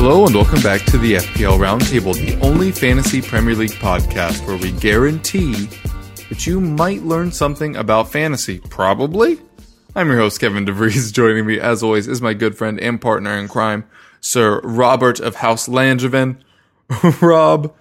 Hello and welcome back to the FPL Roundtable, the only fantasy Premier League podcast where we guarantee that you might learn something about fantasy. Probably. I'm your host, Kevin DeVries. Joining me, as always, is my good friend and partner in crime, Sir Robert of House Langevin. Rob,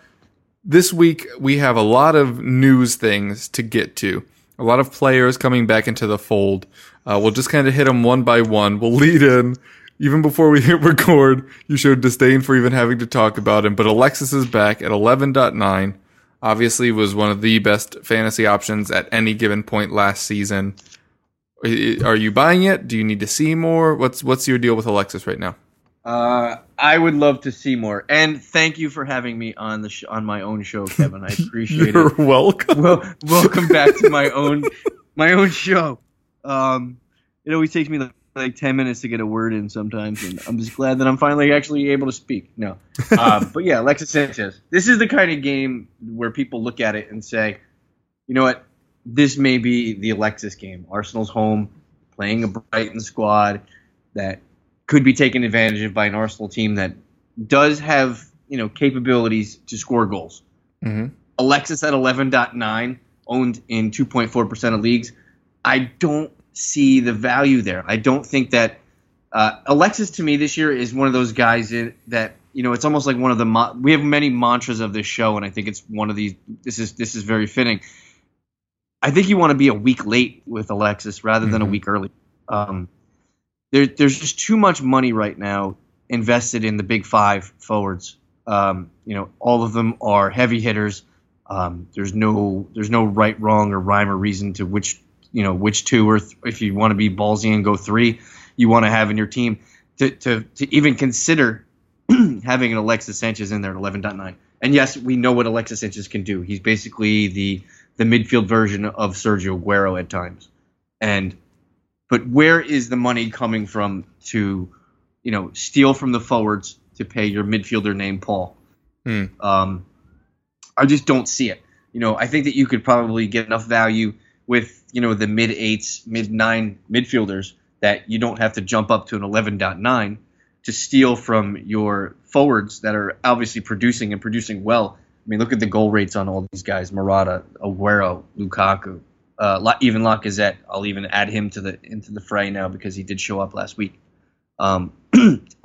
this week we have a lot of news things to get to. A lot of players coming back into the fold. Uh, we'll just kind of hit them one by one. We'll lead in. Even before we hit record, you showed disdain for even having to talk about him. But Alexis is back at 11.9. Obviously, was one of the best fantasy options at any given point last season. Are you buying it? Do you need to see more? What's what's your deal with Alexis right now? Uh, I would love to see more, and thank you for having me on the sh- on my own show, Kevin. I appreciate You're it. welcome. Well, welcome back to my own my own show. Um, it always takes me like, like ten minutes to get a word in sometimes, and I'm just glad that I'm finally actually able to speak. No, uh, but yeah, Alexis Sanchez. This is the kind of game where people look at it and say, you know what, this may be the Alexis game. Arsenal's home, playing a Brighton squad that could be taken advantage of by an Arsenal team that does have you know capabilities to score goals. hmm Alexis at 11.9, owned in 2.4% of leagues. I don't see the value there. I don't think that uh, Alexis to me this year is one of those guys in, that you know it's almost like one of the mo- we have many mantras of this show, and I think it's one of these. This is this is very fitting. I think you want to be a week late with Alexis rather than a Mhm. week early. Um, there, there's just too much money right now invested in the big five forwards. Um, you know, all of them are heavy hitters. Um, there's no there's no right, wrong, or rhyme or reason to which you know which two or th- if you want to be ballsy and go three, you want to have in your team to to, to even consider having an Alexis Sanchez in there at 11.9. And yes, we know what Alexis Sanchez can do. He's basically the the midfield version of Sergio Aguero at times. And but where is the money coming from to you know steal from the forwards to pay your midfielder named Paul? Hmm. Um, I just don't see it. You know, I think that you could probably get enough value with you know the mid eights, mid nine midfielders that you don't have to jump up to an 11.9 to steal from your forwards that are obviously producing and producing well. I mean, look at the goal rates on all these guys: Morata, Aguero, Lukaku, uh, even Lacazette. I'll even add him to the into the fray now because he did show up last week. Um,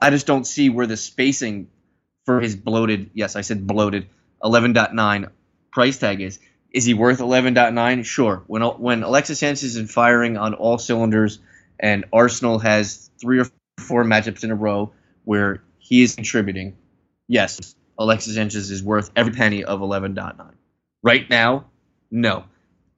I just don't see where the spacing for his bloated, yes, I said bloated, 11.9 price tag is. Is he worth 11.9? Sure. When when Alexis Sanchez is firing on all cylinders, and Arsenal has three or four matchups in a row where he is contributing, yes, Alexis Sanchez is worth every penny of 11.9. Right now, no.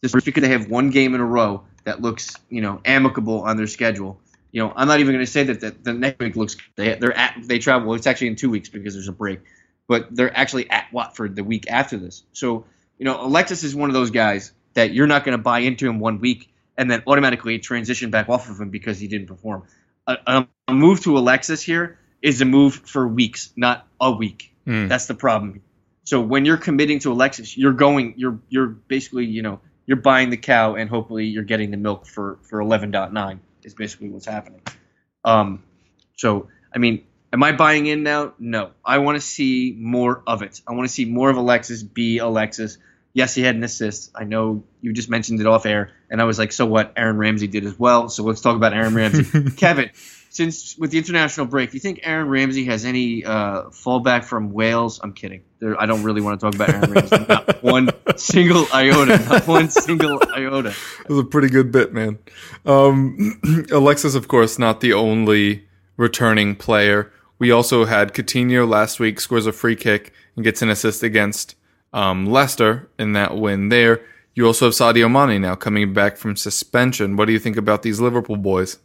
Just because they have one game in a row that looks, you know, amicable on their schedule. You know, I'm not even going to say that the, the next week looks. They they're at they travel. It's actually in two weeks because there's a break, but they're actually at Watford the week after this. So you know, Alexis is one of those guys that you're not going to buy into him one week and then automatically transition back off of him because he didn't perform. A, a, move to Alexis here is a move for weeks, not a week. Hmm. That's the problem. So when you're committing to Alexis, you're going, you're you're basically, you know, you're buying the cow and hopefully you're getting the milk for for 11.9 is basically what's happening. Um, so I mean, am I buying in now? No. I want to see more of it. I want to see more of Alexis be Alexis. Yes, he had an assist. I know you just mentioned it off air, and I was like, so what? Aaron Ramsey did as well. So let's talk about Aaron Ramsey. Kevin, since with the international break, do you think Aaron Ramsey has any uh, fallback from Wales? I'm kidding. There, I don't really want to talk about Aaron Ramsey. Not one single iota. Not one single iota. It was a pretty good bit, man. Um, Alexis, of course, not the only returning player. We also had Coutinho last week scores a free kick and gets an assist against um, Leicester in that win there. You also have Sadio Mane now coming back from suspension. What do you think about these Liverpool boys?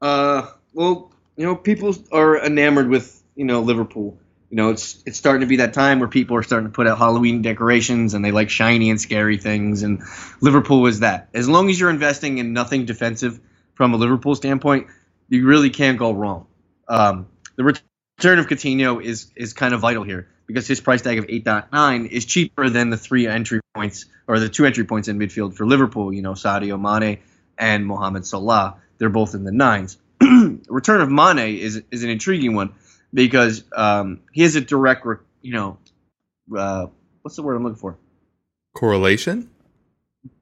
Uh, well, you know, people are enamored with you know Liverpool. You know, it's it's starting to be that time where people are starting to put out Halloween decorations and they like shiny and scary things. And Liverpool is that. As long as you're investing in nothing defensive from a Liverpool standpoint, you really can't go wrong. Um, the return of Coutinho is is kind of vital here because his price tag of 8.9 is cheaper than the three entry points or the two entry points in midfield for Liverpool. You know, Sadio Mane and Mohamed Salah. They're both in the nines. return of Mane is is an intriguing one because um, he has a direct, you know, uh, what's the word I'm looking for? Correlation.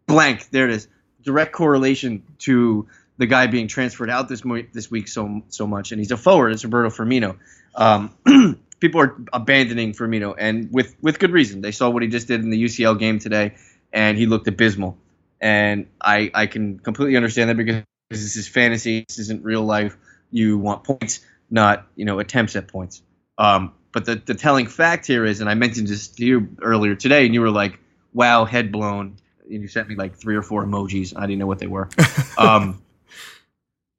Blank. There it is. Direct correlation to the guy being transferred out this mo- this week so so much, and he's a forward. It's Roberto Firmino. Um, people are abandoning Firmino, and with with good reason. They saw what he just did in the UCL game today, and he looked abysmal. And I I can completely understand that because this is fantasy. This isn't real life. You want points, not you know attempts at points. Um, but the the telling fact here is, and I mentioned this to you earlier today, and you were like, "Wow, head blown." And you sent me like three or four emojis. I didn't know what they were. um,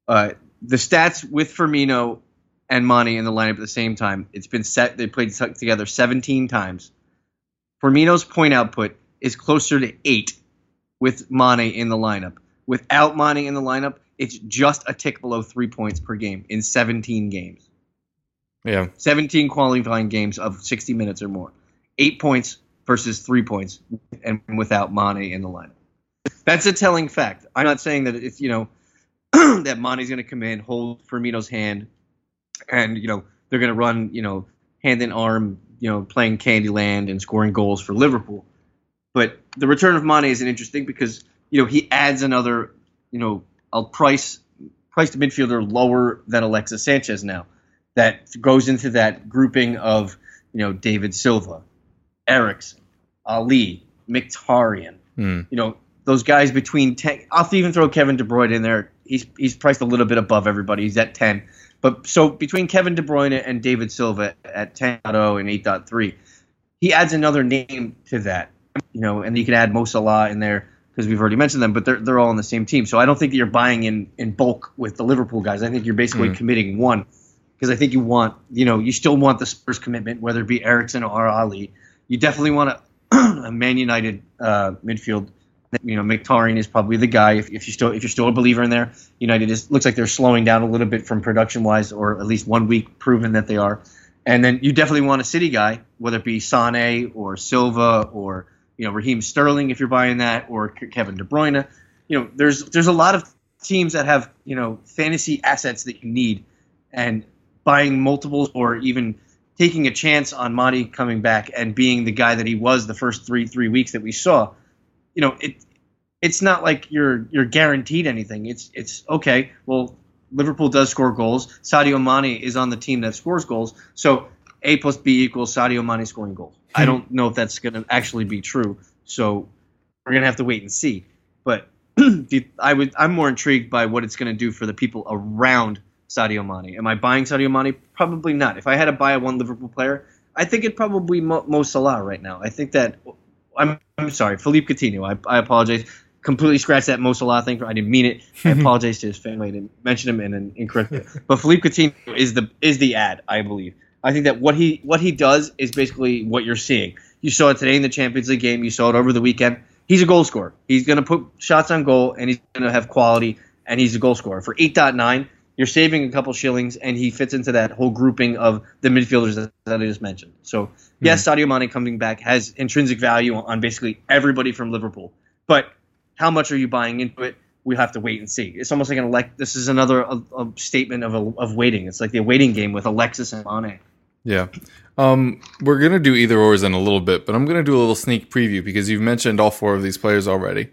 uh, the stats with Firmino and Mane in the lineup at the same time. It's been set. They played together 17 times. Firmino's point output is closer to eight with Mane in the lineup. Without Mane in the lineup, it's just a tick below three points per game in 17 games. Yeah. 17 qualifying games of 60 minutes or more. Eight points versus three points and without Mane in the lineup. That's a telling fact. I'm not saying that it's, you know, that Mane's going to come in, hold Firmino's hand, and, you know, they're going to run, you know, hand in arm, you know, playing Candyland and scoring goals for Liverpool. But the return of Mane is an interesting because, you know, he adds another, you know, I'll price price the midfielder lower than Alexis Sanchez now. That goes into that grouping of you know David Silva, Eriksen, Alli, Mkhitaryan. Mm. You know those guys between ten. I'll even throw Kevin De Bruyne in there. He's he's priced a little bit above everybody. He's at ten. But so between Kevin De Bruyne and David Silva at 10.0 and 8.3, he adds another name to that. You know, and you can add Mo Salah in there because we've already mentioned them, but they're they're all on the same team. So I don't think that you're buying in in bulk with the Liverpool guys. I think you're basically mm. committing one because I think you want you know you still want the Spurs commitment, whether it be Eriksen or Alli. You definitely want a, a Man United uh, midfield. You know, Mkhitaryan is probably the guy. If, if you still if you're still a believer in there, United is looks like they're slowing down a little bit from production wise, or at least one week proven that they are. And then you definitely want a City guy, whether it be Sane or Silva or you know Raheem Sterling if you're buying that, or Kevin De Bruyne. You know, there's there's a lot of teams that have you know fantasy assets that you need, and buying multiples or even taking a chance on Mane coming back and being the guy that he was the first three three weeks that we saw. You know, it it's not like you're you're guaranteed anything. It's it's okay. Well, Liverpool does score goals. Sadio Mane is on the team that scores goals. So A plus B equals Sadio Mane scoring goals. I hmm. don't know if that's going to actually be true. So we're going to have to wait and see. But I would I'm more intrigued by what it's going to do for the people around Sadio Mane. Am I buying Sadio Mane? Probably not. If I had to buy one Liverpool player, I think it'd probably Mo, Mo Salah right now. I think that I'm I'm sorry, Philippe Coutinho. I, I apologize. Completely scratched that Mo Salah thing. I didn't mean it. I apologize to his family. I didn't mention him in an incorrect. but Philippe Coutinho is the is the ad, I believe. I think that what he what he does is basically what you're seeing. You saw it today in the Champions League game. You saw it over the weekend. He's a goal scorer. He's going to put shots on goal, and he's going to have quality, and he's a goal scorer. For 8.9, you're saving a couple shillings, and he fits into that whole grouping of the midfielders that, that I just mentioned. So, yes, mm. Sadio Mane coming back has intrinsic value on basically everybody from Liverpool. But how much are you buying into it? We have to wait and see. It's almost like an elect. This is another a, a statement of a, of waiting. It's like the waiting game with Alexis and Mane. Yeah. Um, we're going to do either ors in a little bit, but I'm going to do a little sneak preview because you've mentioned all four of these players already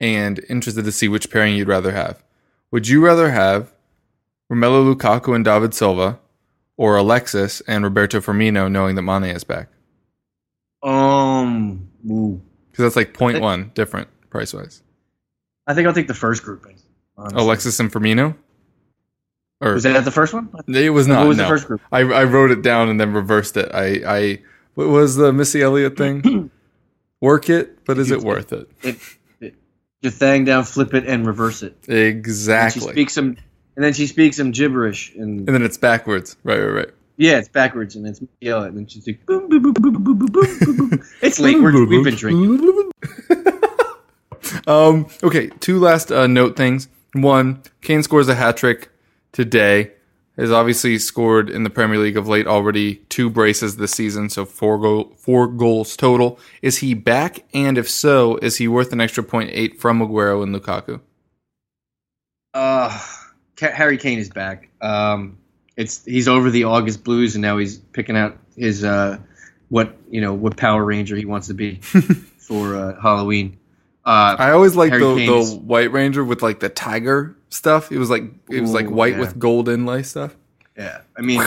and interested to see which pairing you'd rather have. Would you rather have Romelu Lukaku and David Silva or Alexis and Roberto Firmino knowing that Mane is back? Um, because that's like point one different price wise. I think I'll take the first grouping. Honestly. Alexis and Firmino. Or Was that the first one? it was not. What was no. the first group? I I wrote it down and then reversed it. I I what was the Missy Elliott thing? Work it, but is it worth it? It, it, your thing down, flip it, and reverse it. And she Exactly. speaks some, and then she speaks some gibberish, and and then it's backwards. Right, right, right. Yeah, it's backwards, and it's yell and then she's like, boom, boom, boom, boom, boom, boom, boom, boom, boom. It's late. We're, we've been drinking. um, okay, two last uh, note things. One, Kane scores a hat trick today. Has obviously scored in the Premier League of late already two braces this season, so four goal, four goals total. Is he back? And if so, is he worth an extra point eight from Aguero and Lukaku? Uh, Harry Kane is back. Um, it's he's over the August Blues, and now he's picking out his uh, what you know what Power Ranger he wants to be for uh, Halloween. Uh, I always liked Harry the, Kane the White Ranger with like the tiger stuff. It was like it was like Ooh, white yeah. with gold inlay stuff. yeah, I mean,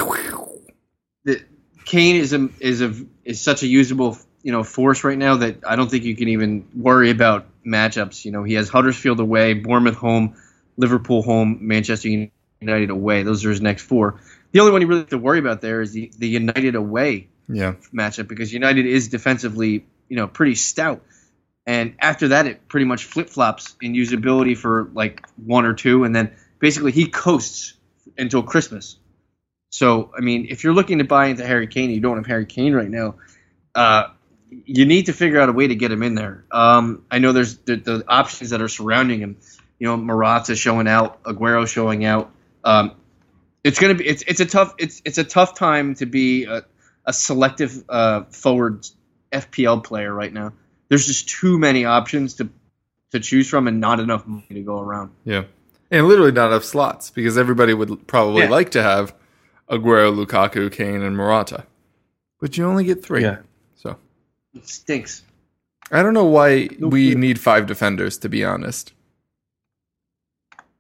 the, Kane is a is a is such a usable you know force right now that I don't think you can even worry about matchups. You know, he has Huddersfield away, Bournemouth home, Liverpool home, Manchester United away. Those are his next four. The only one you really have to worry about there is the, the United away Yeah, matchup because United is defensively, you know, pretty stout. And after that, it pretty much flip flops in usability for like one or two, and then basically he coasts until Christmas. So, I mean, if you're looking to buy into Harry Kane, you don't have Harry Kane right now. Uh, you need to figure out a way to get him in there. Um, I know there's the, the options that are surrounding him. You know, Morata showing out, Aguero showing out. Um, it's gonna be it's it's a tough it's it's a tough time to be a, a selective uh, forward FPL player right now. There's just too many options to to choose from and not enough money to go around. yeah, and literally not enough slots because everybody would probably Yeah. like to have Aguero, Lukaku, Kane, and Morata, but you only get three. Yeah. So It stinks. I don't know why we need five defenders. To be honest,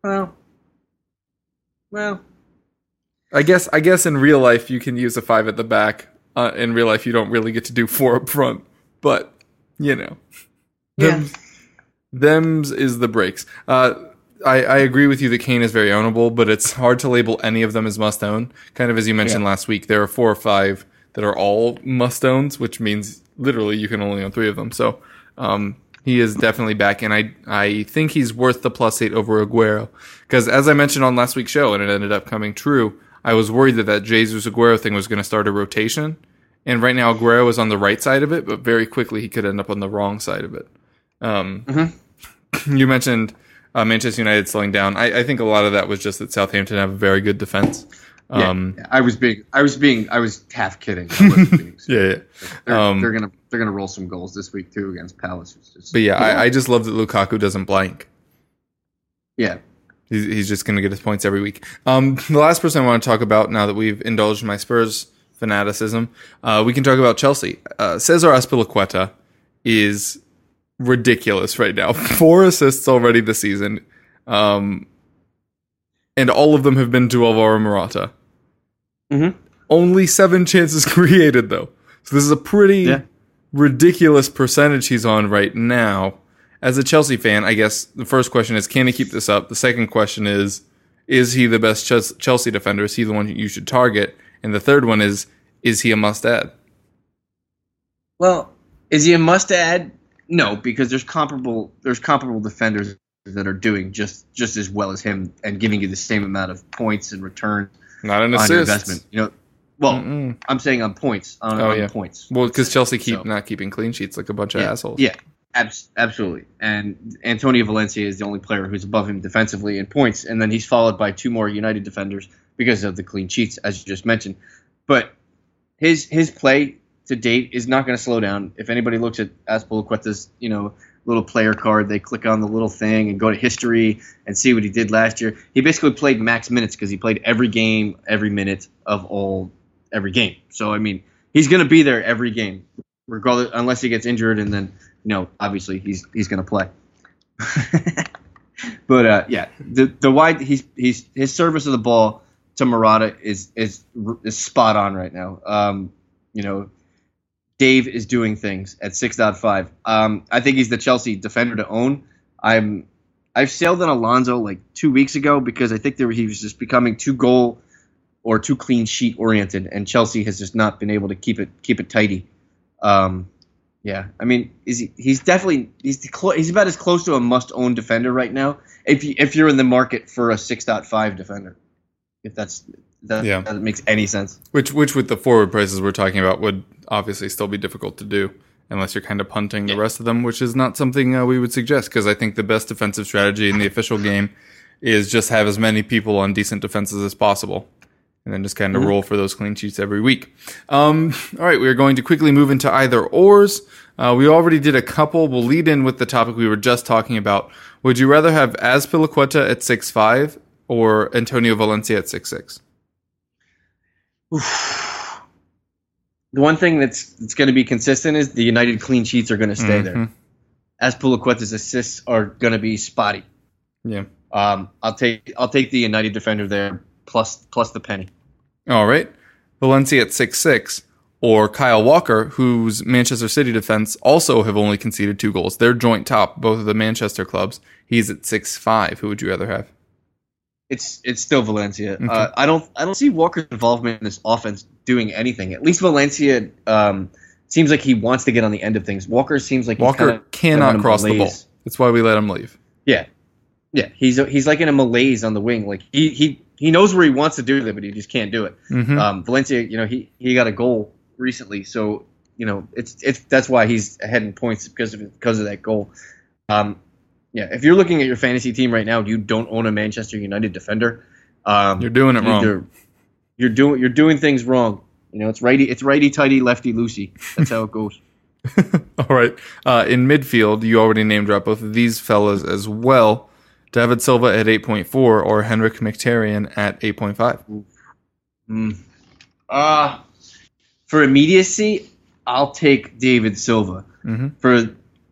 Well, well, I guess I guess in real life you can use a five at the back. Uh, in real life, you don't really get to do four up front, but you know, yeah. Them- them's is the breaks. Uh, I, I agree with you that Kane is very ownable, but it's hard to label any of them as must own. Kind of as you mentioned Yeah. last week, there are four or five that are all must owns, which means literally you can only own three of them. So um, he is definitely back, and I I think he's worth the plus eight over Aguero because as I mentioned on last week's show, and it ended up coming true. I was worried that that Jesus Aguero thing was going to start a rotation, and right now Aguero is on the right side of it, but very quickly he could end up on the wrong side of it. Um, you mentioned uh, Manchester United slowing down. I, I think a lot of that was just that Southampton have a very good defense. Um, yeah, I was being, I was being, I was half kidding. I wasn't being yeah, yeah. They're, Um, they're gonna, they're gonna roll some goals this week too against Palace. Just, But yeah, I, I just love that Lukaku doesn't blank. yeah, He's, he's just going to get his points every week. Um, the last person I want to talk about now that we've indulged my Spurs fanaticism, uh, we can talk about Chelsea. Uh, Cesar Azpilicueta is ridiculous right now. Four assists already this season, um, and all of them have been to Alvaro Morata. Mhm. Only seven chances created though, so this is a pretty Yeah. ridiculous percentage he's on right now. As a Chelsea fan, I guess the first question is, can he keep this up? The second question is, is he the best Chelsea defender? Is he the one you should target? And the third one is, is he a must add? Well, is he a must add? No, because there's comparable there's comparable defenders that are doing just just as well as him and giving you the same amount of points and return Not an assist. investment. You know, well, Mm-mm. I'm saying on points on, Oh, on yeah. points. Well, because Chelsea keep So- not keeping clean sheets like a bunch of yeah, assholes. Yeah, abs- absolutely. And Antonio Valencia is the only player who's above him defensively in points, and then he's followed by two more United defenders because of the clean sheets, as you just mentioned. But his his play to date is not going to slow down. If anybody looks at Azpilicueta's, you know, little player card, they click on the little thing and go to history and see what he did last year. He basically played max minutes because he played every game, every minute of all every game. So I mean, he's going to be there every game, regardless, unless he gets injured, and then you know, obviously he's he's going to play. but uh, yeah, the the wide he's he's his service of the ball to Morata is is is spot on right now. Um, you know, Dave is doing things at six point five. Um, I think he's the Chelsea defender to own. I'm I've sailed on Alonso like two weeks ago because I think there, he was just becoming too goal or too clean sheet oriented, and Chelsea has just not been able to keep it keep it tidy. Um, yeah, I mean, is he, he's definitely he's clo- he's about as close to a must own defender right now. If you, if you're in the market for a six point five defender, if that's that, Yeah. that makes any sense. Which, which with the forward prices we're talking about, would obviously still be difficult to do unless you're kind of punting the rest of them, which is not something uh, we would suggest because I think the best defensive strategy in the official game is just have as many people on decent defenses as possible. And then just kind of roll for those clean sheets every week. Um, all right, we are going to quickly move into either ors. Uh, we already did a couple. We'll lead in with the topic we were just talking about. Would you rather have Azpilicueta at six five or Antonio Valencia at six six? The one thing that's that's going to be consistent is the United clean sheets are going to stay there. Mhm. Azpilicueta's assists are going to be spotty. Yeah. Um, I'll take I'll take the United defender there plus plus the penny. All right. Valencia at six six, or Kyle Walker, whose Manchester City defense also have only conceded two goals. They're joint top, both of the Manchester clubs. He's at six five. Who would you rather have? It's it's still Valencia. Uh, I don't I don't see Walker's involvement in this offense doing anything. At least Valencia um, seems like he wants to get on the end of things. Walker seems like he's Walker cannot kinda in a cross the ball. That's why we let him leave. Yeah, yeah. He's he's like in a malaise on the wing. Like he he he knows where he wants to do it, but he just can't do it. Mhm. Um, Valencia, you know, he he got a goal recently, so you know it's it's that's why he's ahead in points because of because of that goal. Um, yeah, if you're looking at your fantasy team right now, you don't own a Manchester United defender. Um, You're doing it wrong. You're doing you're doing things wrong. You know, it's righty it's righty tighty, lefty loosey. That's how it goes. All right. Uh, in midfield, you already named drop both of these fellas as well. David Silva at 8.4 or Henrikh Mkhitaryan at 8.5. Mm. Uh, for immediacy, I'll take David Silva. Mhm. For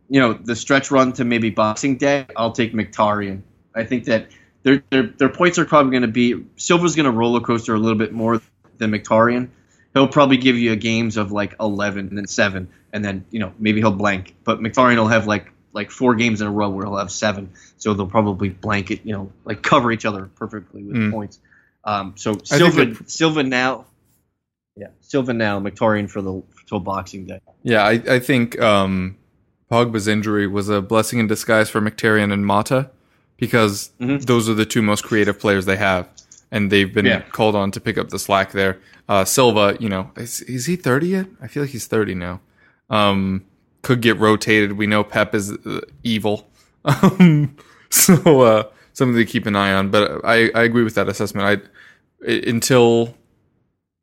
you know the stretch run to maybe Boxing Day, I'll take Mkhitaryan. I think that their their their points are probably going to be Silva's going to roller coaster a little bit more than Mkhitaryan. He'll probably give you games of like eleven and then seven, and then you know maybe he'll blank. But Mkhitaryan will have like like four games in a row where he'll have seven, so they'll probably blanket you know like cover each other perfectly with Mm. points. Um, so Silva Silva now, yeah, Silva now, Mkhitaryan for the till Boxing Day. Yeah, I, I think um, Pogba's injury was a blessing in disguise for Mkhitaryan and Mata because Mhm. those are the two most creative players they have, and they've been Yeah. called on to pick up the slack there. Uh, Silva, you know, is, is he 30 yet? I feel like he's 30 now. Um, could get rotated. We know Pep is uh, evil. Um, so uh, something to keep an eye on. But I, I agree with that assessment. I, until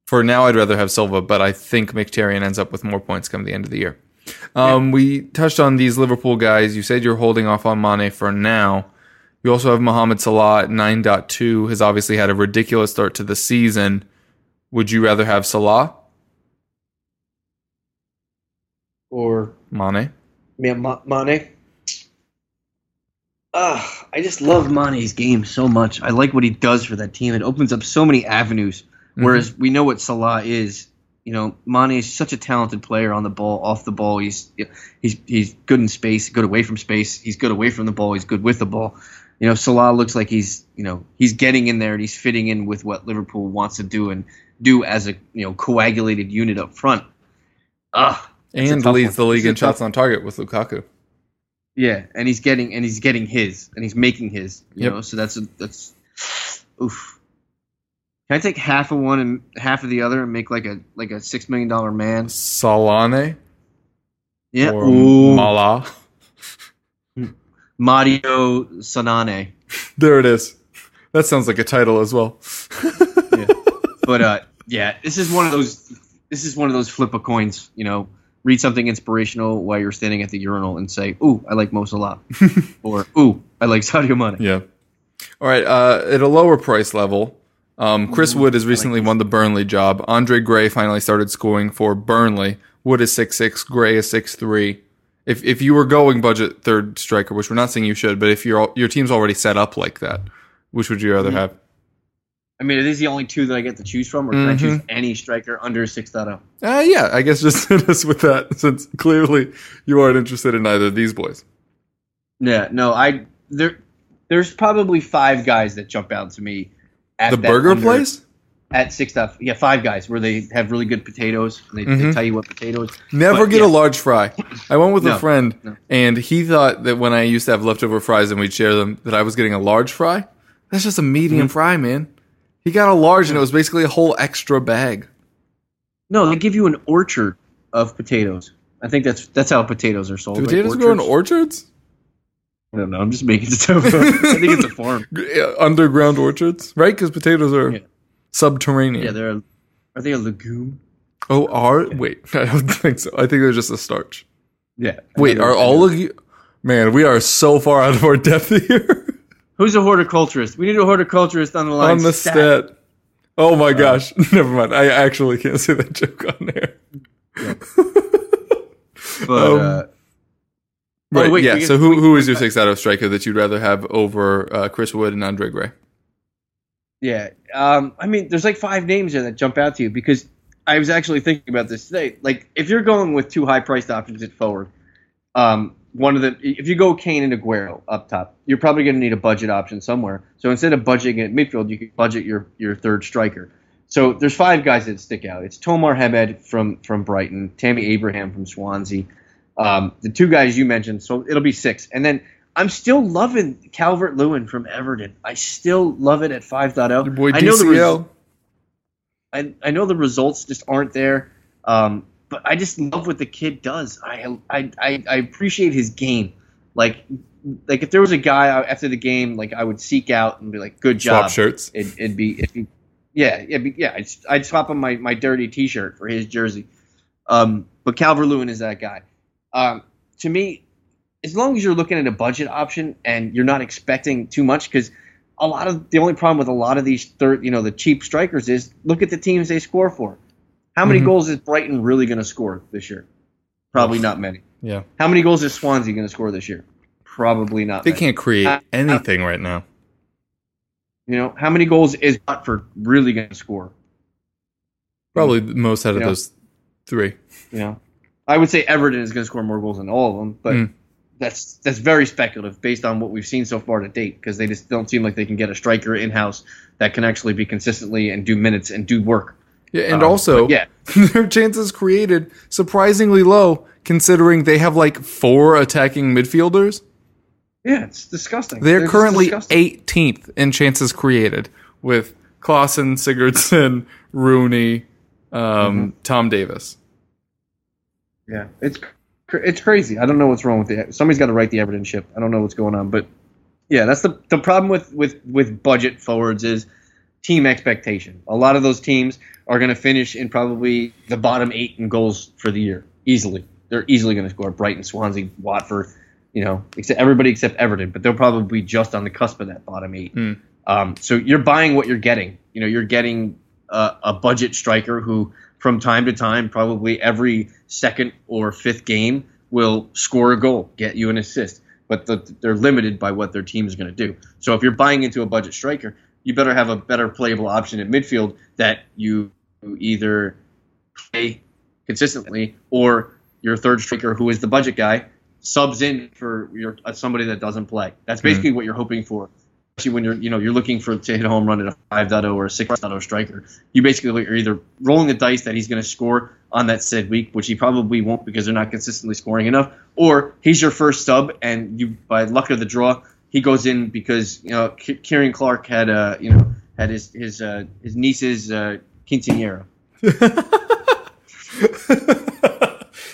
for now, I'd rather have Silva, but I think Mkhitaryan ends up with more points come the end of the year. Um, We touched on these Liverpool guys. You said you're holding off on Mane for now. You also have Mohamed Salah at 9.2, has obviously had a ridiculous start to the season. Would you rather have Salah, Or Mane? yeah, Ma- Mane. Ah, I just love Mane's game so much. I like what he does for that team. It opens up so many avenues. Whereas we know what Salah is. You know, Mane is such a talented player on the ball, off the ball. He's he's he's good in space, good away from space. He's good away from the ball. He's good with the ball. You know, Salah looks like he's you know he's getting in there and he's fitting in with what Liverpool wants to do and do as a you know coagulated unit up front. Ah, And leads one. the league in shots on target with Lukaku. Yeah, and he's getting and he's getting his and he's making his. You Yep. know, so that's that's oof. Can I take half of one and half of the other and make like a like a six million dollar man? Salane Yeah. or Ooh. Mala. Mario Sanane. There it is. That sounds like a title as well. But uh yeah, this is one of those this is one of those flip of coins, you know. Read something inspirational while you're standing at the urinal and say, "Ooh, I like Mo Salah," or "Ooh, I like Sadio Mane." Yeah. All right. Uh, at a lower price level, um, Chris Wood has recently this. won the Burnley job. Andre Gray finally started scoring for Burnley. Wood is six six. Gray is six three. If if you were going budget third striker, which we're not saying you should, but if your your team's already set up like that, which would you rather have? I mean, are these the only two that I get to choose from, or can I Mhm. choose any striker under six oh? Uh, yeah, I guess just hit us with that since clearly you aren't interested in either of these boys. Yeah, no, I there there's probably five guys that jump out to me. At The that burger under- place? At six stuff. Yeah, five guys where they have really good potatoes. And they, they Mhm. tell you what potatoes. Never But, get yeah. a large fry. I went with a friend, no. and he thought that when I used to have leftover fries and we'd share them, that I was getting a large fry. That's just a medium Mm-hmm. fry, man. He got a large, and it was basically a whole extra bag. No, they give you an orchard of potatoes. I think that's that's how potatoes are sold. Do like potatoes grow in orchards. I don't know. I'm just making stuff up. I think it's a farm. Yeah, Underground orchards, right? Because potatoes are Yeah. Subterranean. Yeah, they're. A, are they a legume? oh, are wait? I don't think so. I think they're just a starch. Yeah. Wait, are all of you? Man, we are so far out of our depth here Who's a horticulturist? We need a horticulturist on the line. on the Stat. stat. Oh my gosh! Never mind. I actually can't say that joke on there. But Um, uh, Right. wait, yeah. we- so who who is your six out of striker that you'd rather have over uh, Chris Wood and Andre Gray? Yeah. Um, I mean, there's like five names there that jump out to you because I was actually thinking about this today. Like, if you're going with two high priced options at forward, um, one of the if you go Kane and Aguero up top, you're probably going to need a budget option somewhere. So instead of budgeting at midfield, you could budget your your third striker. So there's five guys that stick out. It's Tomer Hemed from from Brighton, Tammy Abraham from Swansea, um, the two guys you mentioned. So it'll be six, and then. I'm still loving Calvert Lewin from Everton. I still love it at 5.0. Your boy I know the res- I, I know the results just aren't there, um, but I just love what the kid does. I, I I I appreciate his game. Like like if there was a guy after the game, like I would seek out and be like, "Good job." Swap shirts. It, it'd be, it'd be yeah, it'd be, yeah. I'd, I'd swap him my, my dirty T-shirt for his jersey. Um, but Calvert Lewin is that guy. Um, to me, as long as you're looking at a budget option and you're not expecting too much, because a lot of the only problem with a lot of these third, you know, the cheap strikers is look at the teams they score for. How many Mhm. goals is Brighton really going to score this year? Probably not many. Yeah. How many goals is Swansea going to score this year? Probably not. They many. can't create Uh, uh, anything right now. You know, how many goals is Watford really going to score? Probably the most out of Yeah. those three. You know, I would say Everton is going to score more goals than all of them, but Mm. That's that's very speculative based on what we've seen so far to date because they just don't seem like they can get a striker in house that can actually be consistently and do minutes and do work. Yeah, and Um, also, yeah. their chances created surprisingly low, considering they have like four attacking midfielders. Yeah, it's disgusting. They're, just currently disgusting. 18th in chances created with Klaassen, Sigurdsson, Rooney, um, Mm-hmm. Tom Davies. Yeah, it's it's crazy. I don't know what's wrong with it. Somebody's got to right the Everton ship. I don't know what's going on, but yeah, that's the the problem with with with budget forwards is team expectation. A lot of those teams are going to finish in probably the bottom eight in goals for the year easily. They're easily going to score. Brighton, Swansea, Watford, you know, except everybody except Everton, but they'll probably be just on the cusp of that bottom eight. Hmm. Um, so you're buying what you're getting. You know, you're getting a, a budget striker who, from time to time, probably every second or fifth game, will score a goal, get you an assist. But the, they're limited by what their team is going to do. So if you're buying into a budget striker, you better have a better playable option at midfield that you either play consistently or your third striker, who is the budget guy, subs in for your uh, somebody that doesn't play. That's basically what you're hoping for. Especially when you're you know you're looking for to hit a home run at a 5.0 or a 6.0 striker. You basically are either rolling the dice that he's going to score on that said week, which he probably won't because they're not consistently scoring enough, or he's your first sub and you by luck of the draw he goes in because you know K- Kieran Clark had uh you know had his his uh, his niece's uh, quinceanera.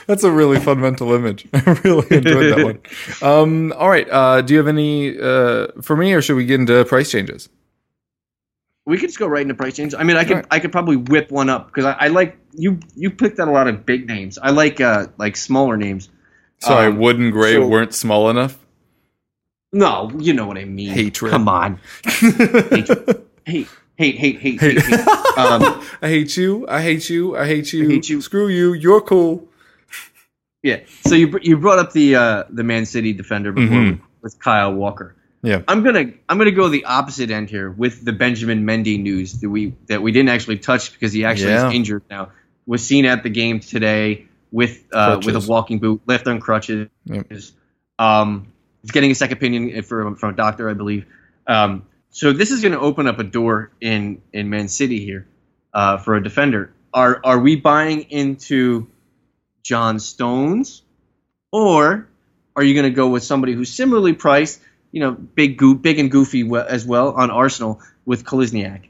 That's a really fun mental image. I really enjoyed that one. Um, all right. Uh, do you have any uh, for me, or should we get into price changes? We could just go right into price changes. I mean, I could Right. I could probably whip one up because I, I like you you picked out a lot of big names. I like uh like smaller names. Sorry, Um, Wood and Gray so- weren't small enough. No, you know what I mean. Hatred. Come on. Hate, hate, hate, hate, hate, hate. hate. Um, I hate you. I hate you. I hate you. hate you. Screw you. You're cool. Yeah. So you you brought up the uh, the Man City defender before Mhm. with, with Kyle Walker. Yeah. I'm gonna I'm gonna go the opposite end here with the Benjamin Mendy news that we that we didn't actually touch because he actually Yeah. is injured now. Was seen at the game today with uh, with a walking boot, left on crutches. Yep. Um, he's getting a second opinion from from a doctor, I believe. Um, so this is going to open up a door in in Man City here uh, for a defender. Are are we buying into John Stones, or are you going to go with somebody who's similarly priced, you know, big, goo- big and goofy as well on Arsenal with Kolasinac?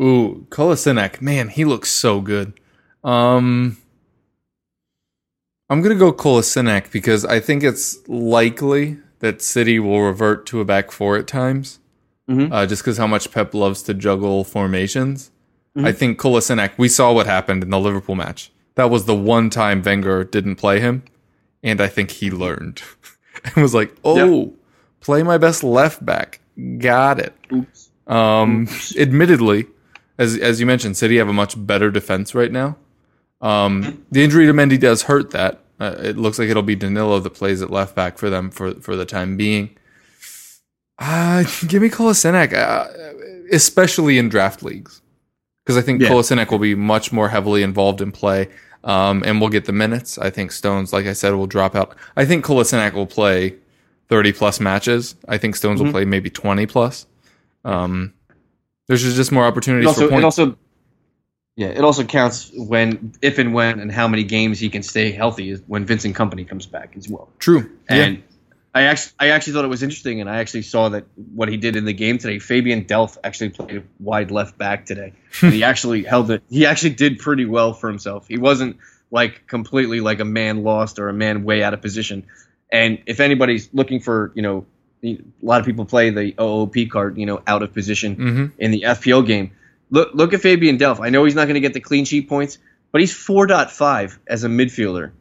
Ooh, Kolasinac, man, he looks so good. Um, I'm gonna go Kolasinac because I think it's likely that City will revert to a back four at times, mm-hmm. uh, just because how much Pep loves to juggle formations. Mm-hmm. I think Kolasinac. We saw what happened in the Liverpool match. That was the one time Wenger didn't play him, and I think he learned and was like, "Oh, yep. play my best left back." Got it. Oops. Um, Oops. admittedly, as as you mentioned, City have a much better defense right now. Um, the injury to Mendy does hurt that. Uh, it looks like it'll be Danilo that plays at left back for them for for the time being. Uh, give me Kolasinac, uh, especially in draft leagues, because I think yeah. Kolasinac will be much more heavily involved in play, um, and we'll get the minutes. I think Stones, like I said, will drop out. I think Kolasinac will play thirty plus matches. I think Stones mm-hmm. will play maybe twenty plus. Um, there's just more opportunities also, for points. It also, yeah, it also counts when, if and when, and how many games he can stay healthy when Vincent Kompany comes back as well. True, and. Yeah. I actually, I actually thought it was interesting, and I actually saw that what he did in the game today. Fabian Delph actually played wide left back today, and he actually held it. He actually did pretty well for himself. He wasn't like completely like a man lost or a man way out of position. And if anybody's looking for, you know, a lot of people play the OOP card, you know, out of position mm-hmm. in the FPL game. Look, look at Fabian Delph. I know he's not going to get the clean sheet points, but he's 4.5 as a midfielder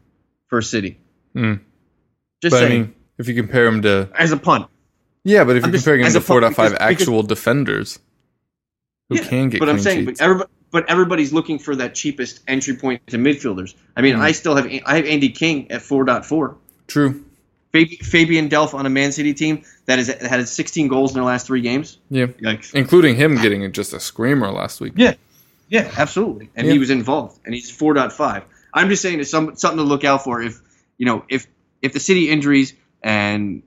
for City. Mm. Just but saying. I mean, if you compare him to as a punt. Yeah, but if you're comparing him to 4.5 actual because, defenders who yeah, can get but I'm saying, sheets. but everybody, but everybody's looking for that cheapest entry point to midfielders. I mean, mm. I still have I have Andy King at 4.4. True. Fabian Delph on a Man City team that has had 16 goals in their last three games. Yeah, like, including him getting just a screamer last week. Yeah, yeah, absolutely, and yeah. he was involved, and he's 4.5. I'm just saying it's some, something to look out for if you know if if the City injuries and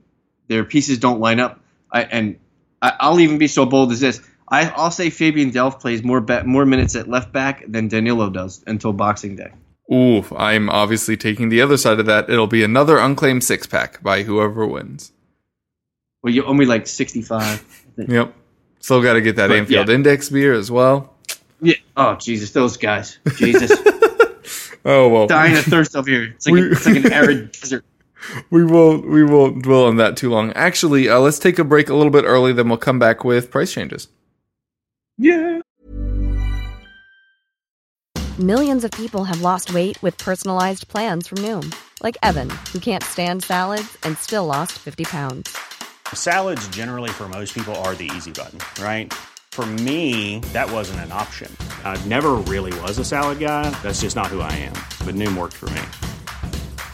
their pieces don't line up. I, and I, will even be so bold as this: I, will say Fabian Delph plays more more minutes at left back than Danilo does until Boxing Day. Ooh, I'm obviously taking the other side of that. It'll be another unclaimed six pack by whoever wins. Well, you owe me like 65. Yep. Still got to get that but, Anfield yeah. Index beer as well. Yeah. Oh, Jesus. Those guys. Jesus. oh, well. Dying of thirst over here. It's like, a, it's like an arid desert. We won't, we won't dwell on that too long. Actually, uh, let's take a break a little bit early, then we'll come back with price changes. Yeah. Millions of people have lost weight with personalized plans from Noom, like Evan, who can't stand salads and still lost 50 pounds. Salads, generally, for most people, are the easy button, right? For me, that wasn't an option. I never really was a salad guy. That's just not who I am. But Noom worked for me.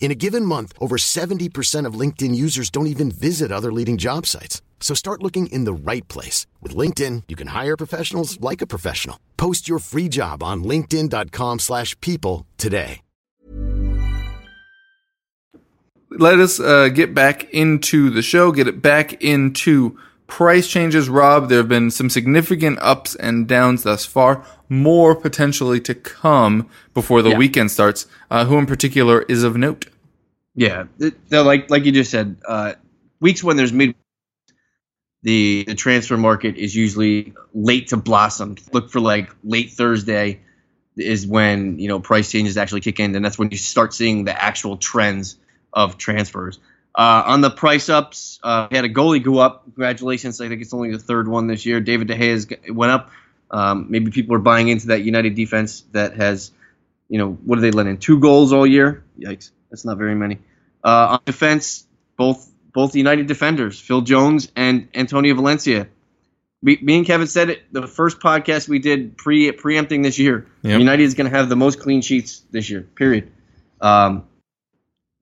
In a given month, over 70% of LinkedIn users don't even visit other leading job sites. So start looking in the right place. With LinkedIn, you can hire professionals like a professional. Post your free job on linkedin.com slash people today. Let us uh, get back into the show, get it back into price changes. Rob, there have been some significant ups and downs thus far more potentially to come before the yeah. weekend starts. Uh, who in particular is of note? Yeah, like like you just said, uh, weeks when there's mid, the the transfer market is usually late to blossom. Look for like late Thursday is when you know price changes actually kick in, and that's when you start seeing the actual trends of transfers. Uh, on the price ups, uh, we had a goalie go up. Congratulations! I think it's only the third one this year. David De Gea went up. Um, maybe people are buying into that United defense that has, you know, what do they let in? Two goals all year. Yikes, that's not very many. Uh, on defense, both both United defenders, Phil Jones and Antonio Valencia. We, me and Kevin said it the first podcast we did pre preempting this year. Yep. United is going to have the most clean sheets this year. Period. Um,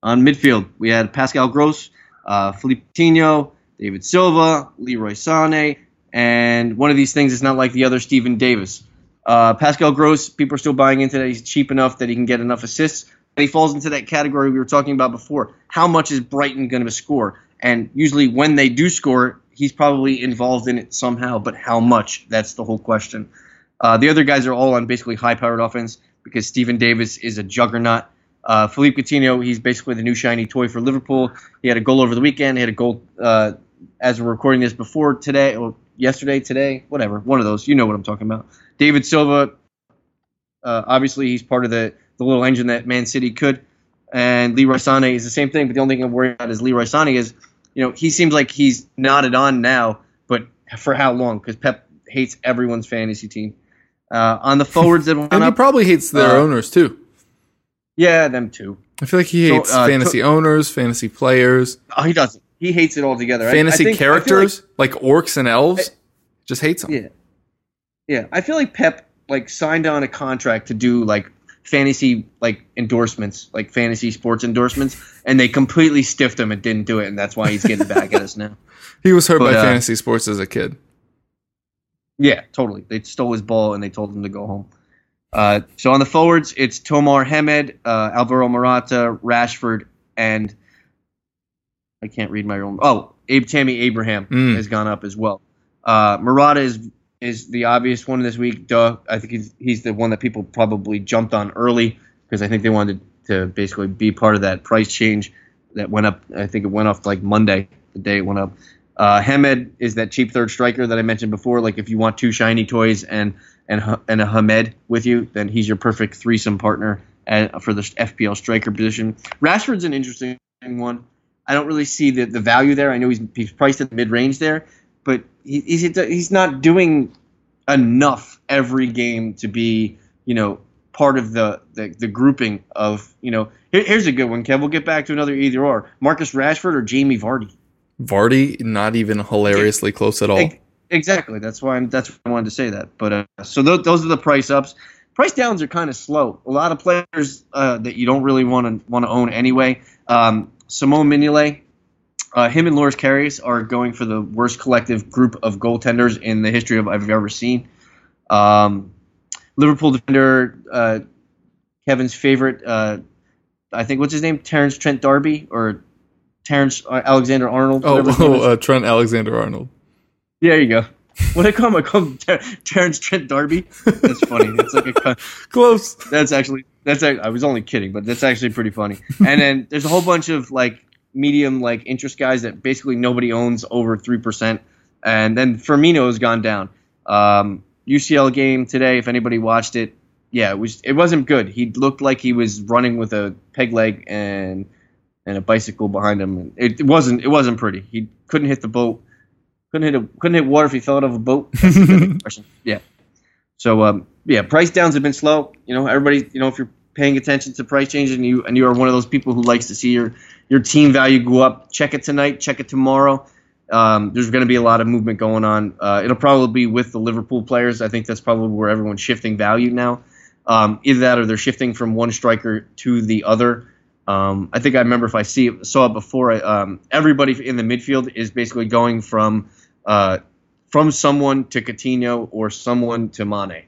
on midfield, we had Pascal Gross, uh, Philippe Coutinho, David Silva, Leroy Sané, and one of these things is not like the other Steven Davis. Uh, Pascal Gross, people are still buying into that. He's cheap enough that he can get enough assists. And he falls into that category we were talking about before. How much is Brighton going to score? And usually, when they do score, he's probably involved in it somehow. But how much? That's the whole question. Uh, the other guys are all on basically high-powered offense because Steven Davis is a juggernaut. Uh, Philippe Coutinho, he's basically the new shiny toy for Liverpool. He had a goal over the weekend. He had a goal uh, as we're recording this before today or yesterday, today, whatever, one of those. You know what I'm talking about. David Silva, uh, obviously he's part of the, the little engine that Man City could. And Leroy Sané is the same thing, but the only thing I'm worried about is Leroy Sané is, you know, he seems like he's knotted on now, but for how long? Because Pep hates everyone's fantasy team. Uh, on the forwards that went And he up, probably hates their uh, owners too. Yeah, them too. I feel like he so, hates uh, fantasy owners, fantasy players, Oh, he doesn't. He hates it altogether. I- I fantasy think- I feel like- characters like, orcs and elves. just hates them. Yeah. Yeah. I feel like Pep like signed on a contract to do like fantasy like endorsements, like fantasy sports endorsements, and they completely stiffed him and didn't do it, and that's why he's getting back at us now. He was hurt But, by uh, fantasy sports as a kid. Yeah, totally. They stole his ball and they told him to go home. Uh, so on the forwards, it's Tomer Hemed, uh, Alvaro Morata, Rashford, and I can't read my own. Oh, Abe Tammy Abraham Mm. has gone up as well. Uh, Morata is is the obvious one this week. Duh. I think he's he's the one that people probably jumped on early because I think they wanted to basically be part of that price change that went up. I think it went off like Monday, the day it went up. Uh, Hemed is that cheap third striker that I mentioned before. Like if you want two shiny toys and and and a Hemed with you, then he's your perfect threesome partner at, for the FPL striker position. Rashford's an interesting one. I don't really see the, the value there. I know he's, he's priced at the mid range there, but he, he's he's not doing enough every game to be you know part of the the, the grouping of you know. Here, here's a good one, Kev. We'll get back to another either or: Marcus Rashford or Jamie Vardy. Vardy, not even hilariously close at all. Ex- Exactly. That's why I'm, that's why I wanted to say that. But uh, so th- those are the price ups. Price downs are kind of slow. A lot of players uh, that you don't really want to want to own anyway. Um, Simone Mignolet, uh, him and Loris Karius are going for the worst collective group of goaltenders in the history of I've ever seen. Um, Liverpool defender, uh, Kevin's favorite, uh, I think what's his name, Terrence Trent Darby or Terrence uh, Alexander Arnold. Oh, whatever his name is. oh uh, Trent Alexander Arnold. There you go. What do I call him? I call him Ter- Terrence Trent Darby. That's funny. It's like a. con- Close. That's actually that's. ac- I was only kidding, but that's actually pretty funny. And then there's a whole bunch of like medium like interest guys that basically nobody owns over three percent. And then Firmino has gone down. Um, UCL game today. If anybody watched it, yeah, it was it wasn't good. He looked like he was running with a peg leg and and a bicycle behind him. It, it wasn't it wasn't pretty. He couldn't hit the boat. Couldn't hit a, couldn't hit water if he fell out of a boat. That's the expression. yeah. So um, yeah, price downs have been slow. You know, everybody. You know, if you're paying attention to price changes and you and you are one of those people who likes to see your your team value go up, check it tonight, check it tomorrow. Um, there's going to be a lot of movement going on. Uh, it'll probably be with the Liverpool players. I think that's probably where everyone's shifting value now. Um, either that or they're shifting from one striker to the other. Um, I think I remember if I see saw it before. Um, everybody in the midfield is basically going from uh, from someone to Coutinho or someone to Mane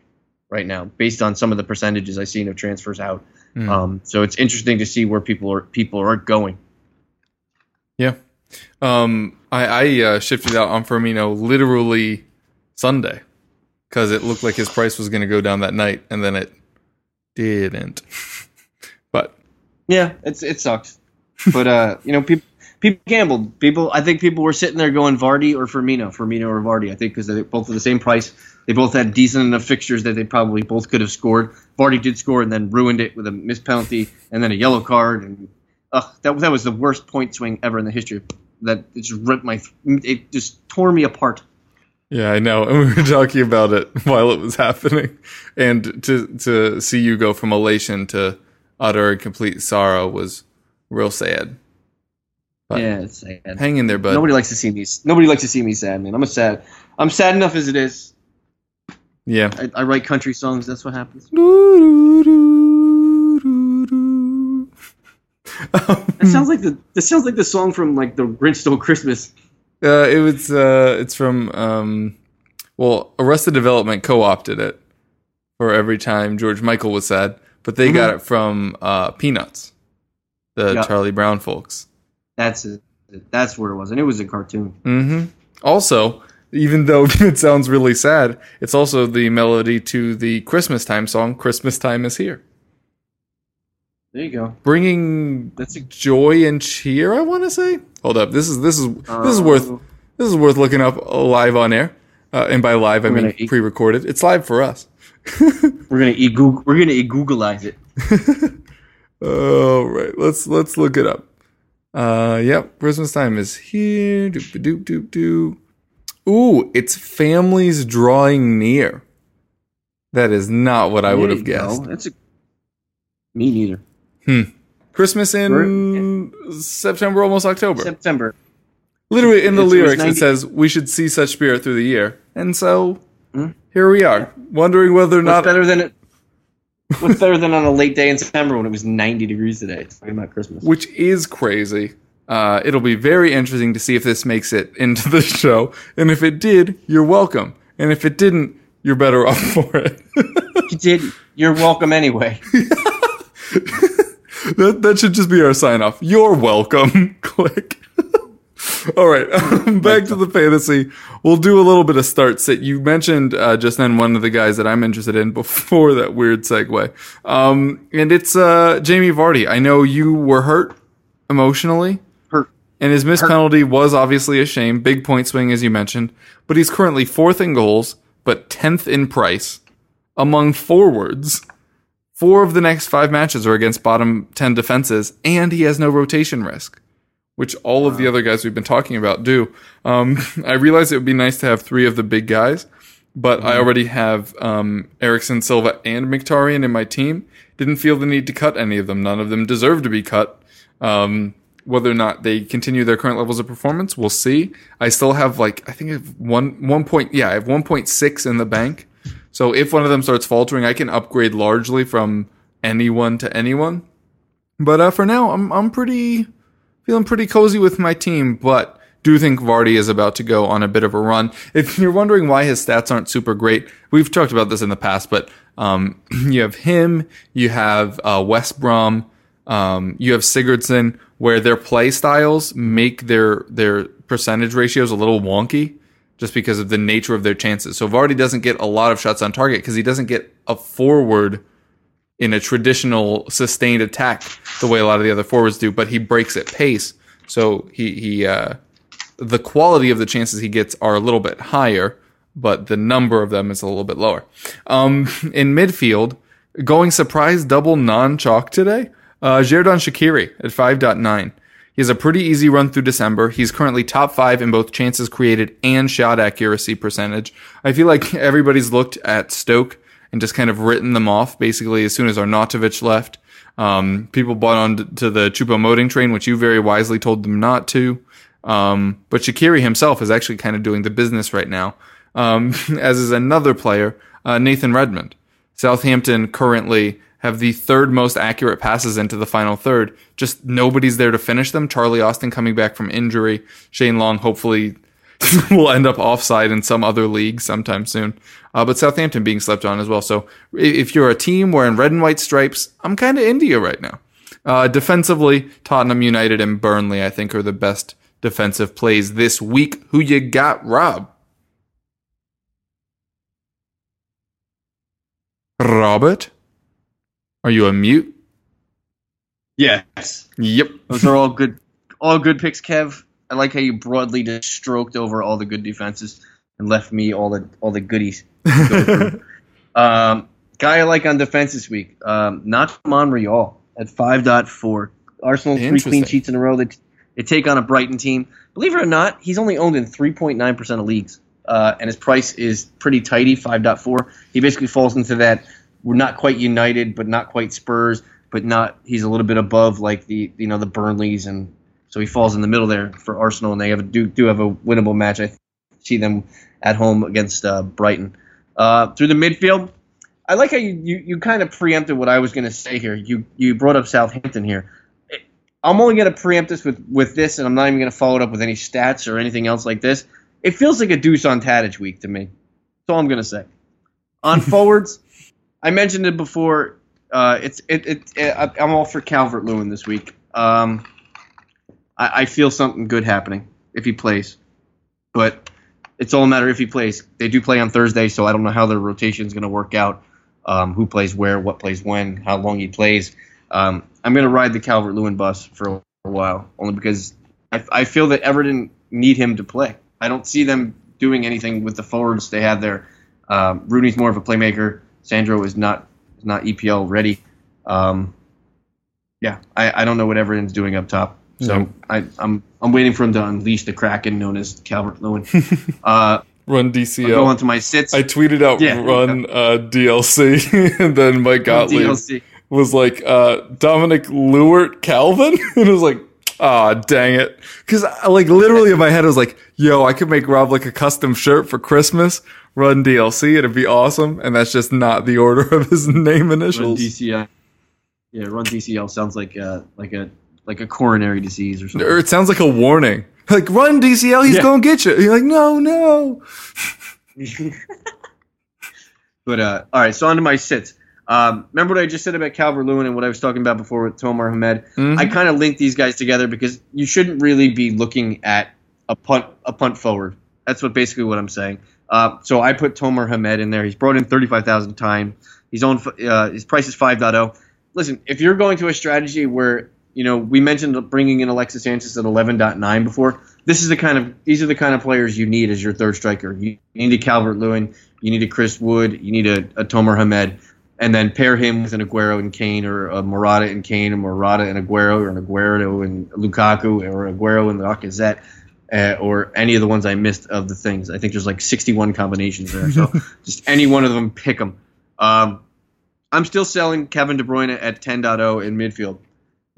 right now, based on some of the percentages I've seen of transfers out. Mm. Um, so it's interesting to see where people are people are going. Yeah. Um, I, I uh, shifted out on Firmino literally Sunday because it looked like his price was going to go down that night, and then it didn't. but Yeah, it's it sucks, but uh, you know, people people gambled. People, I think people were sitting there going Vardy or Firmino, Firmino or Vardy. I think because they both are the same price. They both had decent enough fixtures that they probably both could have scored. Vardy did score and then ruined it with a missed penalty and then a yellow card. And ugh, that that was the worst point swing ever in the history. That it just ripped my, it just tore me apart. yeah, I know, and we were talking about it while it was happening, and to to see you go from elation to utter and complete sorrow was real sad. But yeah, it's sad. hang in there, bud. Nobody likes to see me. Nobody likes to see me sad, man. I'm a sad. I'm sad enough as it is. yeah. I, I write country songs. That's what happens. It sounds like the. This sounds like the song from like the Grinch Stole Christmas. Uh, it was. Uh, it's from. Um, well, Arrested Development co-opted it for every time George Michael was sad, but they got it from uh, Peanuts, the Yeah. Charlie Brown folks. That's it. That's where it was, and it was a cartoon. hmm Also, even though it sounds really sad, it's also the melody to the Christmas time song "Christmas Time Is Here," There you go. bringing That's a. joy and cheer. I want to say. Hold up. This is this is this is worth Oh. this is worth looking up live on air. Uh, and by live, I mean eat- pre-recorded. It's live for us. We're gonna e Google. We're gonna e Googleize it. All right, let's let's look it up. Uh, yep, Christmas time is here. Doop doop doop doop. Ooh, it's families drawing near. That is not what I would have go. guessed. That's a. Me neither. Hmm. Christmas in September, almost October. September. Literally in the It was lyrics, it 90 says we should see such spirit through the year, and so Hmm? here we are, wondering whether or What's not better than it? What's better than on a late day in September when it was 90 degrees today? It's talking about Christmas. which is crazy. Uh, it'll be very interesting to see if this makes it into the show. And if it did, you're welcome. And if it didn't, you're better off for it. you did. You're welcome anyway. that, that should just be our sign off. You're welcome. Click. All right, back to the fantasy. We'll do a little bit of start sit. You mentioned uh, just then one of the guys that I'm interested in before that weird segue, um, and it's uh, Jamie Vardy. I know you were hurt emotionally. Hurt. And his missed penalty was obviously a shame. Big point swing, as you mentioned. But he's currently fourth in goals, but 10th in price among forwards. Four of the next five matches are against bottom 10 defenses, and he has no rotation risk, which all of the other guys we've been talking about do. Um, I realize it would be nice to have three of the big guys, but I already have um, Eriksen, Silva, and Mkhitaryan in my team. Didn't feel the need to cut any of them. None of them deserve to be cut. Um, whether or not they continue their current levels of performance, we'll see. I still have like I think I have one one point. Yeah, I have one point six in the bank. So if one of them starts faltering, I can upgrade largely from anyone to anyone. But uh, for now, I'm I'm pretty feeling pretty cozy with my team. But do think Vardy is about to go on a bit of a run. If you're wondering why his stats aren't super great, we've talked about this in the past. But um, you have him, you have uh, West Brom, um, you have Sigurdsson, where their play styles make their their percentage ratios a little wonky just because of the nature of their chances. So Vardy doesn't get a lot of shots on target because he doesn't get a forward in a traditional sustained attack the way a lot of the other forwards do, but he breaks at pace. So he he uh, the quality of the chances he gets are a little bit higher, but the number of them is a little bit lower. Um, in midfield, going surprise double non chalk today, uh, Xherdan Shaqiri at 5.9. He has a pretty easy run through December. He's currently top five in both chances created and shot accuracy percentage. I feel like everybody's looked at Stoke and just kind of written them off basically as soon as Arnautovic left. Um, people bought on to the Choupo-Moting train, which you very wisely told them not to. Um, but Shaqiri himself is actually kind of doing the business right now, um, as is another player, uh, Nathan Redmond. Southampton currently have the third most accurate passes into the final third. Just nobody's there to finish them. Charlie Austin coming back from injury. Shane Long hopefully will end up offside in some other league sometime soon. Uh, but Southampton being slept on as well. So if you're a team wearing red and white stripes, I'm kind of into you right now. Uh, defensively, Tottenham United and Burnley, I think, are the best defensive plays this week. Who you got, Rob? Robert? Are you a mute? Yes. Yep. Those are all good, all good picks, Kev. I like how you broadly just stroked over all the good defenses and left me all the all the goodies. go um, guy I like on defense this week, um, Nacho Monreal at five point four. Arsenal three clean sheets in a row. They, they take on a Brighton team. Believe it or not, he's only owned in three point nine percent of leagues, uh, and his price is pretty tidy, five point four. He basically falls into that. We're not quite United, but not quite Spurs, but not. He's a little bit above like the you know the Burnleys and so he falls in the middle there for Arsenal, and they have a, do do have a winnable match. I see them at home against uh, Brighton. Uh, through the midfield, I like how you, you, you kind of preempted what I was going to say here. You you brought up Southampton here. I'm only going to preempt this with, with this, and I'm not even going to follow it up with any stats or anything else like this. It feels like a Dusan Tadic week to me. That's all I'm going to say. On forwards, I mentioned it before. Uh, it's it, it, it, I'm all for Calvert Lewin this week. Um, I, I feel something good happening if he plays, but it's all a matter if he plays. They do play on Thursday, so I don't know how their rotation is going to work out. Um, who plays where, what plays when, how long he plays. Um, I'm going to ride the Calvert Lewin bus for a while, only because I, I, feel that Everton need him to play. I don't see them doing anything with the forwards they have there. Um, Rooney's more of a playmaker. Sandro is not not EPL ready. Um, yeah, I, I don't know what Everton's doing up top. So I, I'm I'm waiting for him to unleash the kraken known as Calvert Lewin. Uh, run DCL. I'll go on to my sits. I tweeted out yeah, run uh, DLC, and then Mike Gottlieb was like uh, Dominic Lewert Calvin, and it was like, ah, oh, dang it, because like literally in my head I was like, yo, I could make Rob like a custom shirt for Christmas. Run DLC, it'd be awesome, and that's just not the order of his name initials. Run DCL. Yeah, run DCL sounds like uh, like a like a coronary disease or something. Or it sounds like a warning. Like run DCL, he's yeah. gonna get you. You're like, no, no. but uh, all right, so on to my sits. Um, remember what I just said about Calvert Lewin and what I was talking about before with Tomer Hemed? Mm-hmm. I kind of linked these guys together because you shouldn't really be looking at a punt a punt forward. That's what basically what I'm saying. Uh, so I put Tomer Hemed in there. He's brought in 35,000 time. He's on uh, his price is 5.0. Listen, if you're going to a strategy where you know, we mentioned bringing in Alexis Sanchez at 11.9 before. This is the kind of these are the kind of players you need as your third striker. You, need a Calvert Lewin, you need a Chris Wood, you need a, a Tomer Hemed, and then pair him with an Aguero and Kane, or a Morata and Kane, or Morata and Aguero, or an Aguero and Lukaku, or Aguero and Lacazette. Uh, or any of the ones I missed of the things. I think there's like 61 combinations there. So just any one of them, pick them. Um, I'm still selling Kevin De Bruyne at 10.0 in midfield.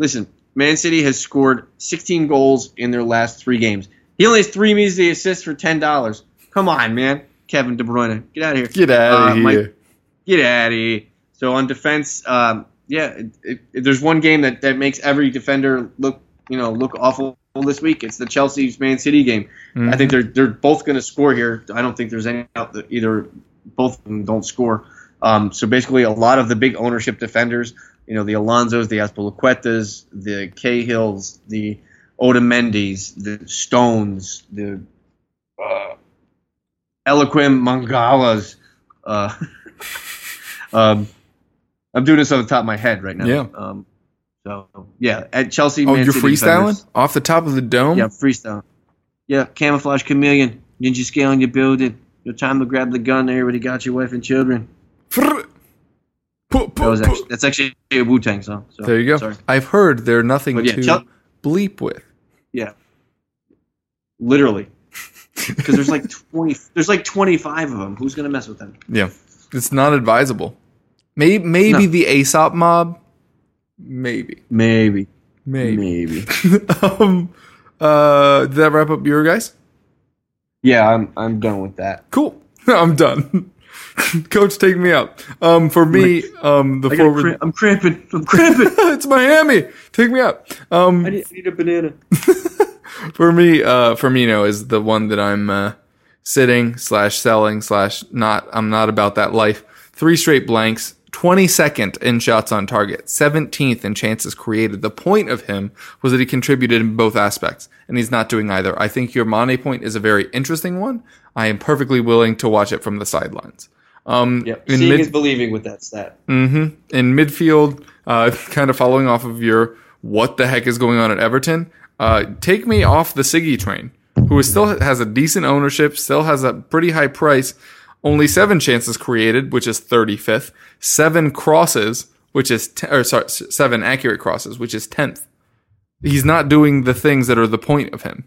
Listen, Man City has scored 16 goals in their last three games. He only has three measly assists for ten dollars. Come on, man, Kevin De Bruyne, get out of here. Get out of uh, here. My, get out of here. So on defense, um, yeah, if, there's one game that, that makes every defender look, you know, look awful this week. It's the Chelsea Man City game. Mm-hmm. I think they're they're both going to score here. I don't think there's any out that either both of them don't score. Um, so basically, a lot of the big ownership defenders you know, the Alonsos, the Azpilicuetas, the Cahills, the Otamendi's, the Stones, the uh, Eliaquim Mangalas. Uh, um, I'm doing this on the top of my head right now. Yeah. Um, so yeah, at Chelsea. Oh, Man you're City freestyling defenders. off the top of the dome. Yeah, freestyle. Yeah, camouflage chameleon, ninja scaling your building. Your time to grab the gun. Everybody got your wife and children. That was actually, that's actually a Wu Tang song. So, there you go. Sorry. I've heard they're nothing yeah, to Chel- bleep with. Yeah, literally. Because there's like twenty, there's like twenty five of them. Who's gonna mess with them? Yeah, it's not advisable. Maybe maybe no. the Aesop mob. Maybe. Maybe. Maybe. Maybe. um. Uh. Did that wrap up your guys? Yeah, I'm. I'm done with that. Cool. I'm done. Coach, take me out. Um, for me, um, the forward. Cramp, I'm cramping. I'm cramping. it's Miami. Take me out. Um, I need, I need a banana. for me, uh, Firmino is the one that I'm uh, sitting slash selling slash not. I'm not about that life. Three straight blanks. 22nd in shots on target, 17th in chances created. The point of him was that he contributed in both aspects, and he's not doing either. I think your Mane point is a very interesting one. I am perfectly willing to watch it from the sidelines. Um, yeah, seeing mid- is believing with that stat. Mm-hmm. In midfield, uh, kind of following off of your what the heck is going on at Everton, uh, take me off the Siggy train, who is still has a decent ownership, still has a pretty high price, only seven chances created, which is 35th, seven crosses, which is, t- or sorry, seven accurate crosses, which is 10th. He's not doing the things that are the point of him.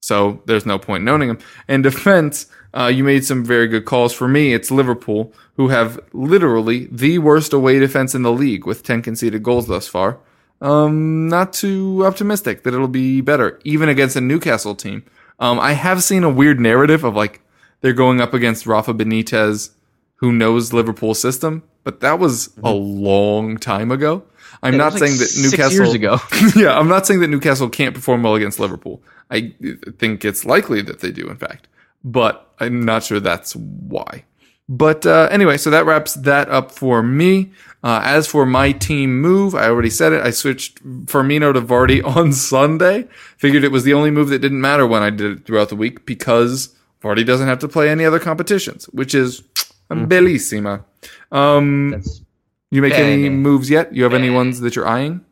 So there's no point in owning him. And defense, uh, you made some very good calls. For me, it's Liverpool, who have literally the worst away defense in the league with 10 conceded goals thus far. um, not too optimistic that it'll be better, even against a Newcastle team. Um, I have seen a weird narrative of like they're going up against Rafa Benitez, who knows Liverpool's system, but that was a long time ago. I'm Yeah, not was like saying that six Newcastle years ago. yeah, I'm not saying that Newcastle can't perform well against Liverpool. I think it's likely that they do, in fact, but I'm not sure that's why. But uh, anyway, so that wraps that up for me. Uh, as for my team move, I already said it. I switched Firmino to Vardy on Sunday. Figured it was the only move that didn't matter when I did it throughout the week because Vardy doesn't have to play any other competitions, which is bellissima. Um, That's you make any moves yet? You have any ones that you're eyeing?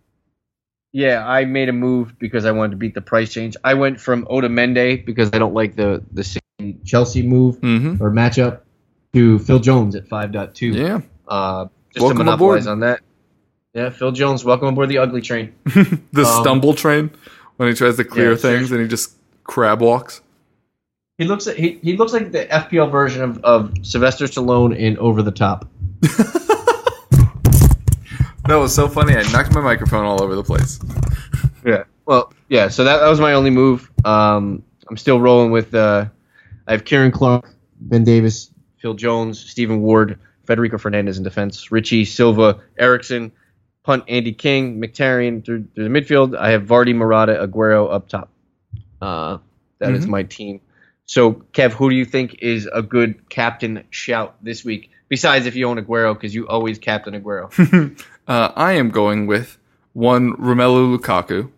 Yeah, I made a move because I wanted to beat the price change. I went from Otamendi because I don't like the the Chelsea move Mm-hmm. or matchup to Phil Jones at 5.2. Yeah. Uh, just Welcome to monopolize aboard. on that. Yeah, Phil Jones, welcome aboard the ugly train. the Um, stumble train when he tries to clear yeah, things and he just crab walks. He looks he, he looks like the FPL version of, of Sylvester Stallone in Over the Top. That was so funny. I knocked my microphone all over the place. Yeah. Well, yeah. So that, that was my only move. Um, I'm still rolling with. Uh, I have Ciaran Clark, Ben Davies, Phil Jones, Stephen Ward, Federico Fernandez in defense, Richie Silva, Eriksen, punt Andy King, Mkhitaryan through, through the midfield. I have Vardy, Morata, Aguero up top. Uh, that is Mhm. my team. So, Kev, who do you think is a good captain shout this week? Besides, if you own Aguero, because you always captain Aguero. Uh, I am going with one Romelu Lukaku,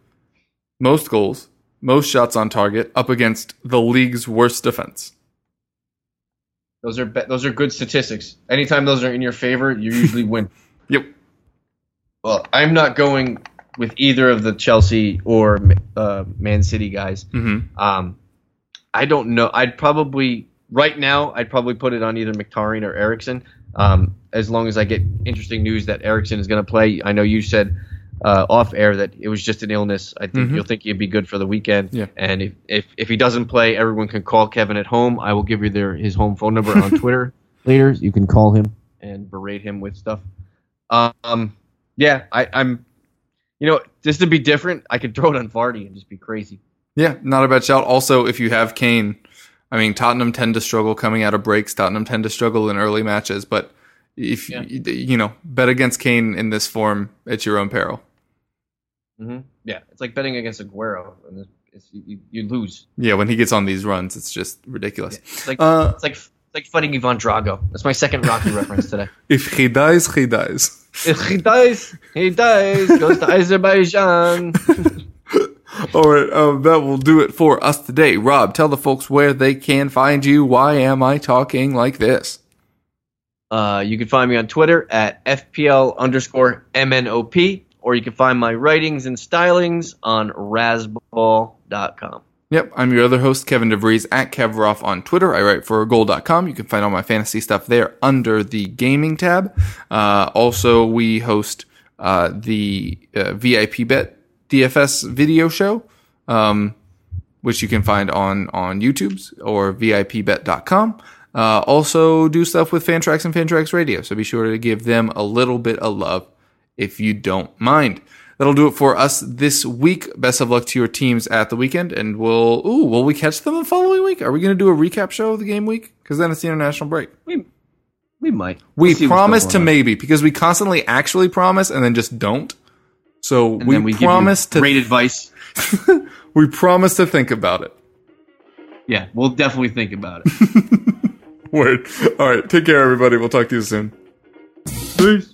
most goals, most shots on target, up against the league's worst defense. Those are be- those are good statistics. Anytime those are in your favor, you usually win. Yep. Well, I'm not going with either of the Chelsea or uh, Man City guys. hmm Um, I don't know. I'd probably right now. I'd probably put it on either Mkhitaryan or Eriksen. Um, as long as I get interesting news that Eriksen is going to play. I know you said uh, off air that it was just an illness. I think Mhm. you'll think he'd be good for the weekend. Yeah. And if, if if he doesn't play, everyone can call Kevin at home. I will give you their his home phone number on Twitter later. You can call him and berate him with stuff. Um, yeah, I, I'm. You know, just to be different, I could throw it on Vardy and just be crazy. Yeah, not a bad shout. Also, if you have Kane, I mean, Tottenham tend to struggle coming out of breaks. Tottenham tend to struggle in early matches, but if Yeah. you, you know, bet against Kane in this form it's your own peril. Hmm Yeah, it's like betting against Aguero, and you, you lose. Yeah, when he gets on these runs, it's just ridiculous. It's like Uh, it's like it's like fighting Ivan Drago. That's my second Rocky reference today. if he dies, he dies. If he dies, he dies. Goes to Azerbaijan. All right, um, that will do it for us today. Rob, tell the folks where they can find you. Why am I talking like this? Uh, you can find me on Twitter at FPL underscore MNOP, or you can find my writings and stylings on Razball.com. Yep, I'm your other host, Kevin DeVries at Kevroff on Twitter. I write for goal.com. You can find all my fantasy stuff there under the gaming tab. Uh, also, we host uh, the uh, VIP Bet DFS video show, um, which you can find on, on YouTube's or VIPBet.com. Uh, also, do stuff with Fantrax and Fantrax Radio, so be sure to give them a little bit of love if you don't mind. That'll do it for us this week. Best of luck to your teams at the weekend, and we'll ooh, will we catch them the following week? Are we going to do a recap show of the game week? Because then it's the international break. We, we might. We We'll what's promise to on. maybe because we constantly actually promise and then just don't. So And we, we promise to great advice. we promise to think about it. Yeah, we'll definitely think about it. Word. All right. Take care, everybody. We'll talk to you soon. Peace.